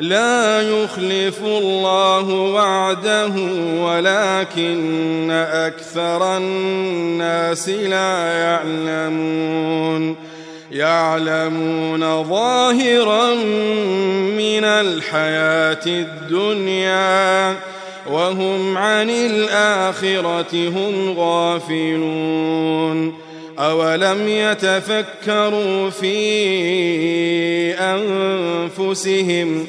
لا يخلف الله وعده ولكن أكثر الناس لا يعلمون يعلمون ظاهرا من الحياة الدنيا وهم عن الآخرة هم غافلون أولم يتفكروا في أنفسهم ؟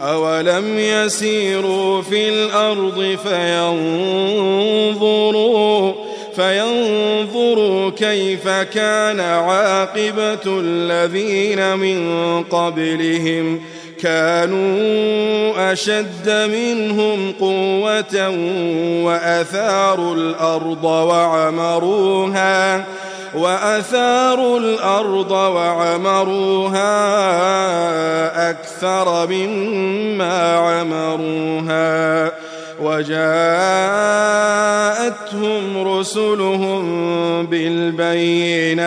أولم يسيروا في الأرض فينظروا فينظروا كيف كان عاقبة الذين من قبلهم كانوا أشد منهم قوة وأثاروا الأرض وعمروها وأثاروا الأرض وعمروها أكثر مما عمروها. وجاءتهم رسلهم بالبينات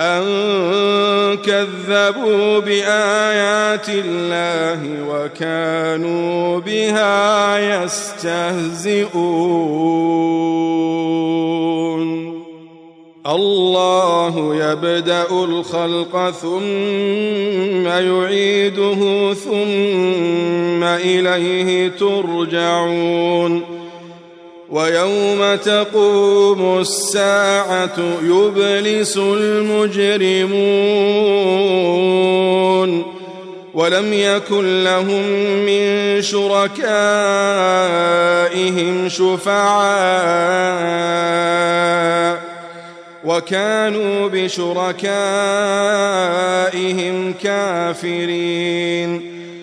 أن كذبوا بآيات الله وكانوا بها يستهزئون. الله يبدأ الخلق ثم يعيده ثم إليه ترجعون. ويوم تقوم الساعة يبلس المجرمون ولم يكن لهم من شركائهم شفعاء وكانوا بشركائهم كافرين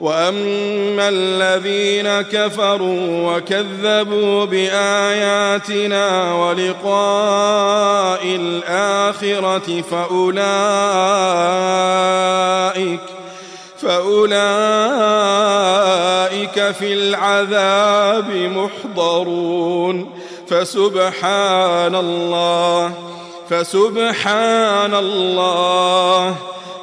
واما الذين كفروا وكذبوا باياتنا ولقاء الاخره فاولئك فاولئك في العذاب محضرون فسبحان الله فسبحان الله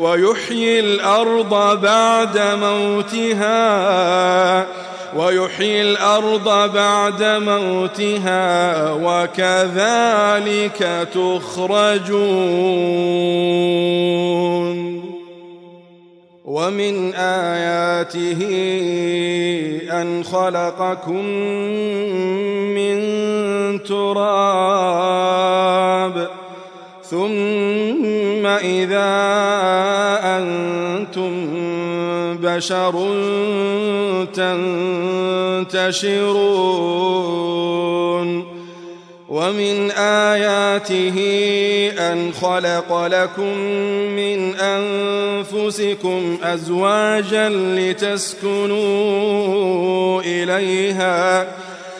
ويحيي الأرض بعد موتها ويحيي الأرض بعد موتها وكذلك تخرجون. ومن آياته أن خلقكم من تراب. ثم إذا أنتم بشر تنتشرون ومن آياته أن خلق لكم من أنفسكم أزواجا لتسكنوا إليها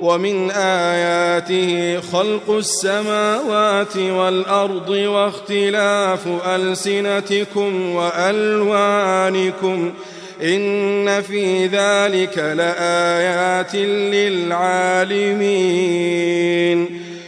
ومن آياته خلق السماوات والأرض واختلاف ألسنتكم وألوانكم إن في ذلك لآيات للعالمين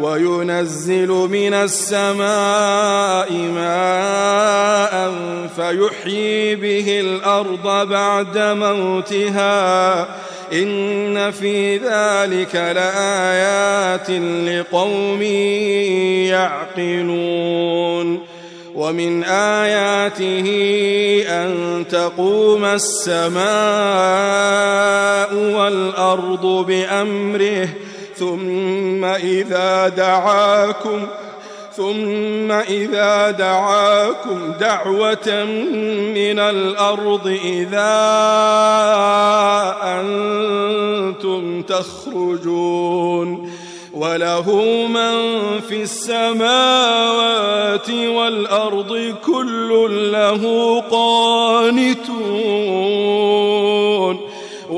وينزل من السماء ماء فيحيي به الأرض بعد موتها. إن في ذلك لآيات لقوم يعقلون. ومن آياته أن تقوم السماء والأرض بأمره ثم إذا دعاكم ثم إذا دعاكم دعوة من الأرض إذا أنتم تخرجون. وله من في السماوات والأرض كل له قانتون.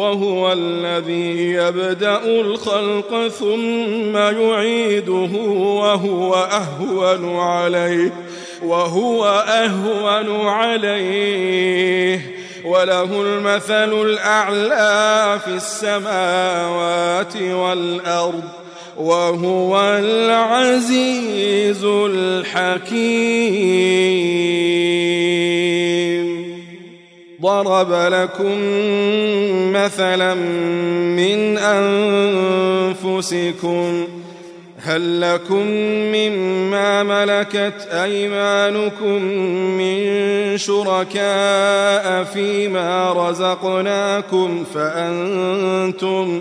وهو الذي يبدأ الخلق ثم يعيده وهو أهون عليه وهو أهون عليه. وله المثل الأعلى في السماوات والأرض وهو العزيز الحكيم. ضرب لكم مثلا من أنفسكم هل لكم مما ملكت أيمانكم من شركاء فيما رزقناكم فأنتم فأنتم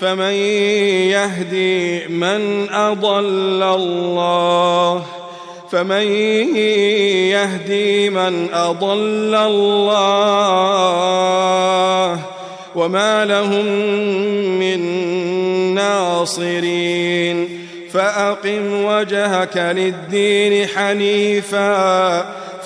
فمن يهدي من أضل الله فمن يهدي من أضل الله وما لهم من ناصرين فأقم وجهك للدين حنيفا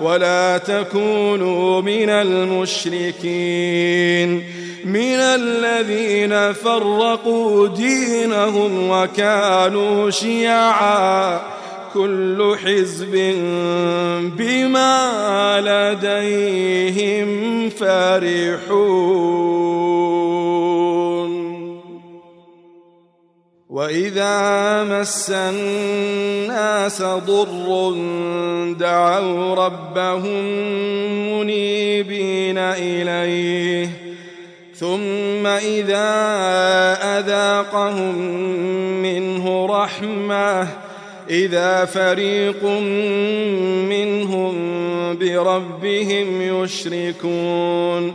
ولا تكونوا من المشركين. من الذين فرقوا دينهم وكانوا شيعا. كل حزب بما لديهم فرحون وإذا مس الناس ضر دعوا ربهم منيبين إليه ثم إذا أذاقهم منه رحمة إذا فريق منهم بربهم يشركون.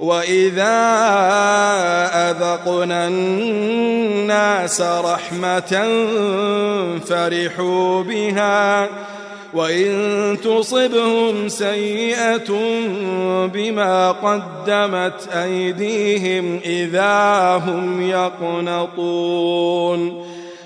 وإذا أذقنا الناس رحمة فرحوا بها وإن تصبهم سيئة بما قدمت أيديهم إذا هم يقنطون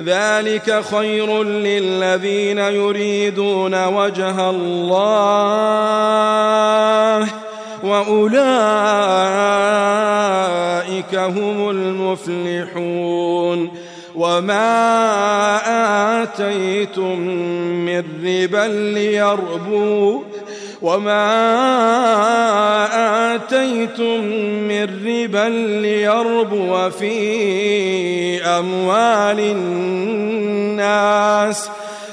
ذلك خير للذين يريدون وجه الله وأولئك هم المفلحون وما آتيتم من ربا ليربوا وما آتيتم من ربا ليربو في أموال الناس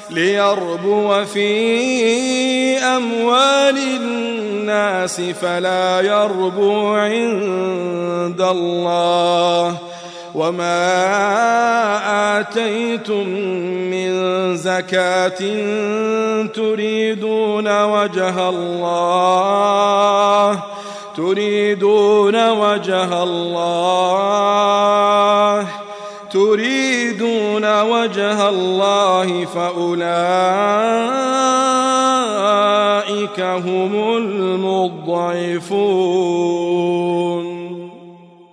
ليربو في أموال الناس فلا يربو عند الله وما آتيتم من زكاة تريدون وجه الله تريدون وجه الله تريدون وجه الله فأولئك هم المضعفون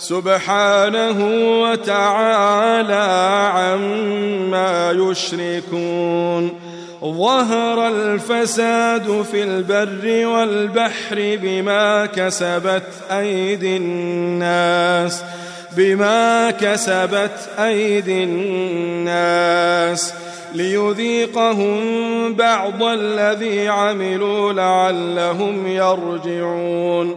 سبحانه وتعالى عما يشركون. ظهر الفساد في البر والبحر بما كسبت أيدي الناس بما كسبت أيدي الناس. ليذيقهم بعض الذي عملوا لعلهم يرجعون.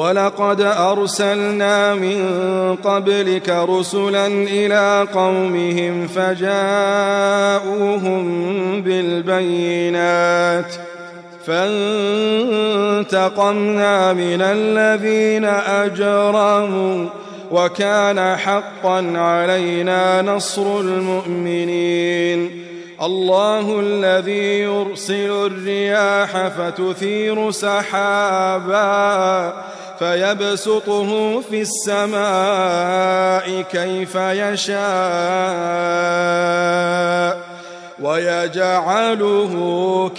ولقد أرسلنا من قبلك رسلا إلى قومهم فجاءوهم بالبينات فانتقمنا من الذين أجرموا وكان حقا علينا نصر المؤمنين الله الذي يرسل الرياح فتثير سحابا فيبسطه في السماء كيف يشاء ويجعله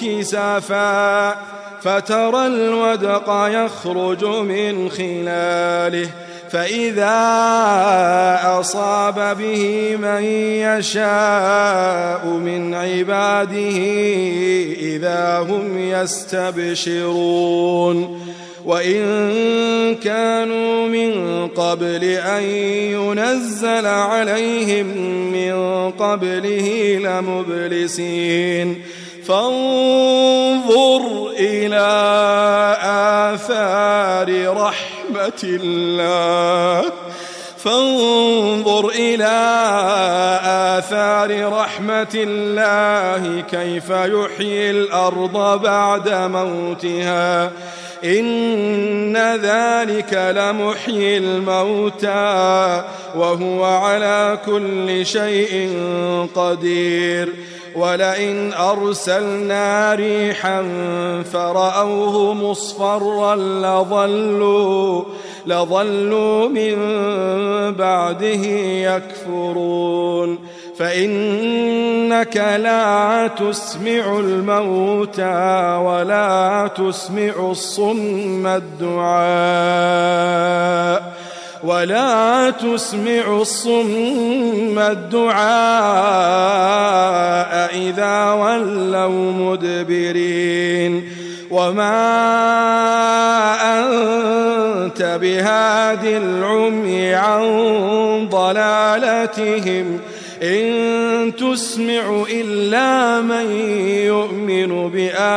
كسفا فترى الودق يخرج من خلاله فإذا أصاب به من يشاء من عباده إذا هم يستبشرون وإن كانوا من قبل أن ينزل عليهم من قبله لمبلسين. فانظر إلى آثار رحمة الله. فانظر إلى آثار رحمة الله كيف يحيي الأرض بعد موتها. إن ذلك لمحيي الموتى وهو على كل شيء قدير. ولئن أرسلنا ريحا فرأوه مصفرا لظلوا لظلوا من بعده يكفرون. فإنك لا تسمع الموتى ولا تسمع الصم الدعاء ولا تسمع الصم الدعاء إذا ولوا مدبرين وما أنت بهاد العمي عن ضلالتهم إن تسمع إلا من يؤمن بآياتنا.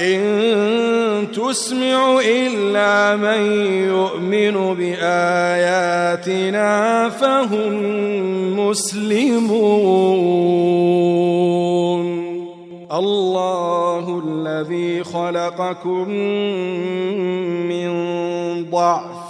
إن تسمع إلا من يؤمن بآياتنا فهم مسلمون. الله الذي خلقكم من ضعف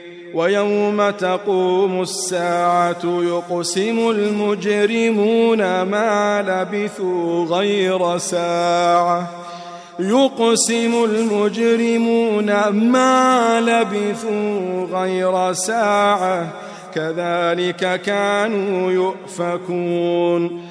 ويوم تقوم الساعة يقسم المجرمون ما لبثوا غير ساعة. يقسم المجرمون ما لبثوا غير ساعة. كذلك كانوا يؤفكون.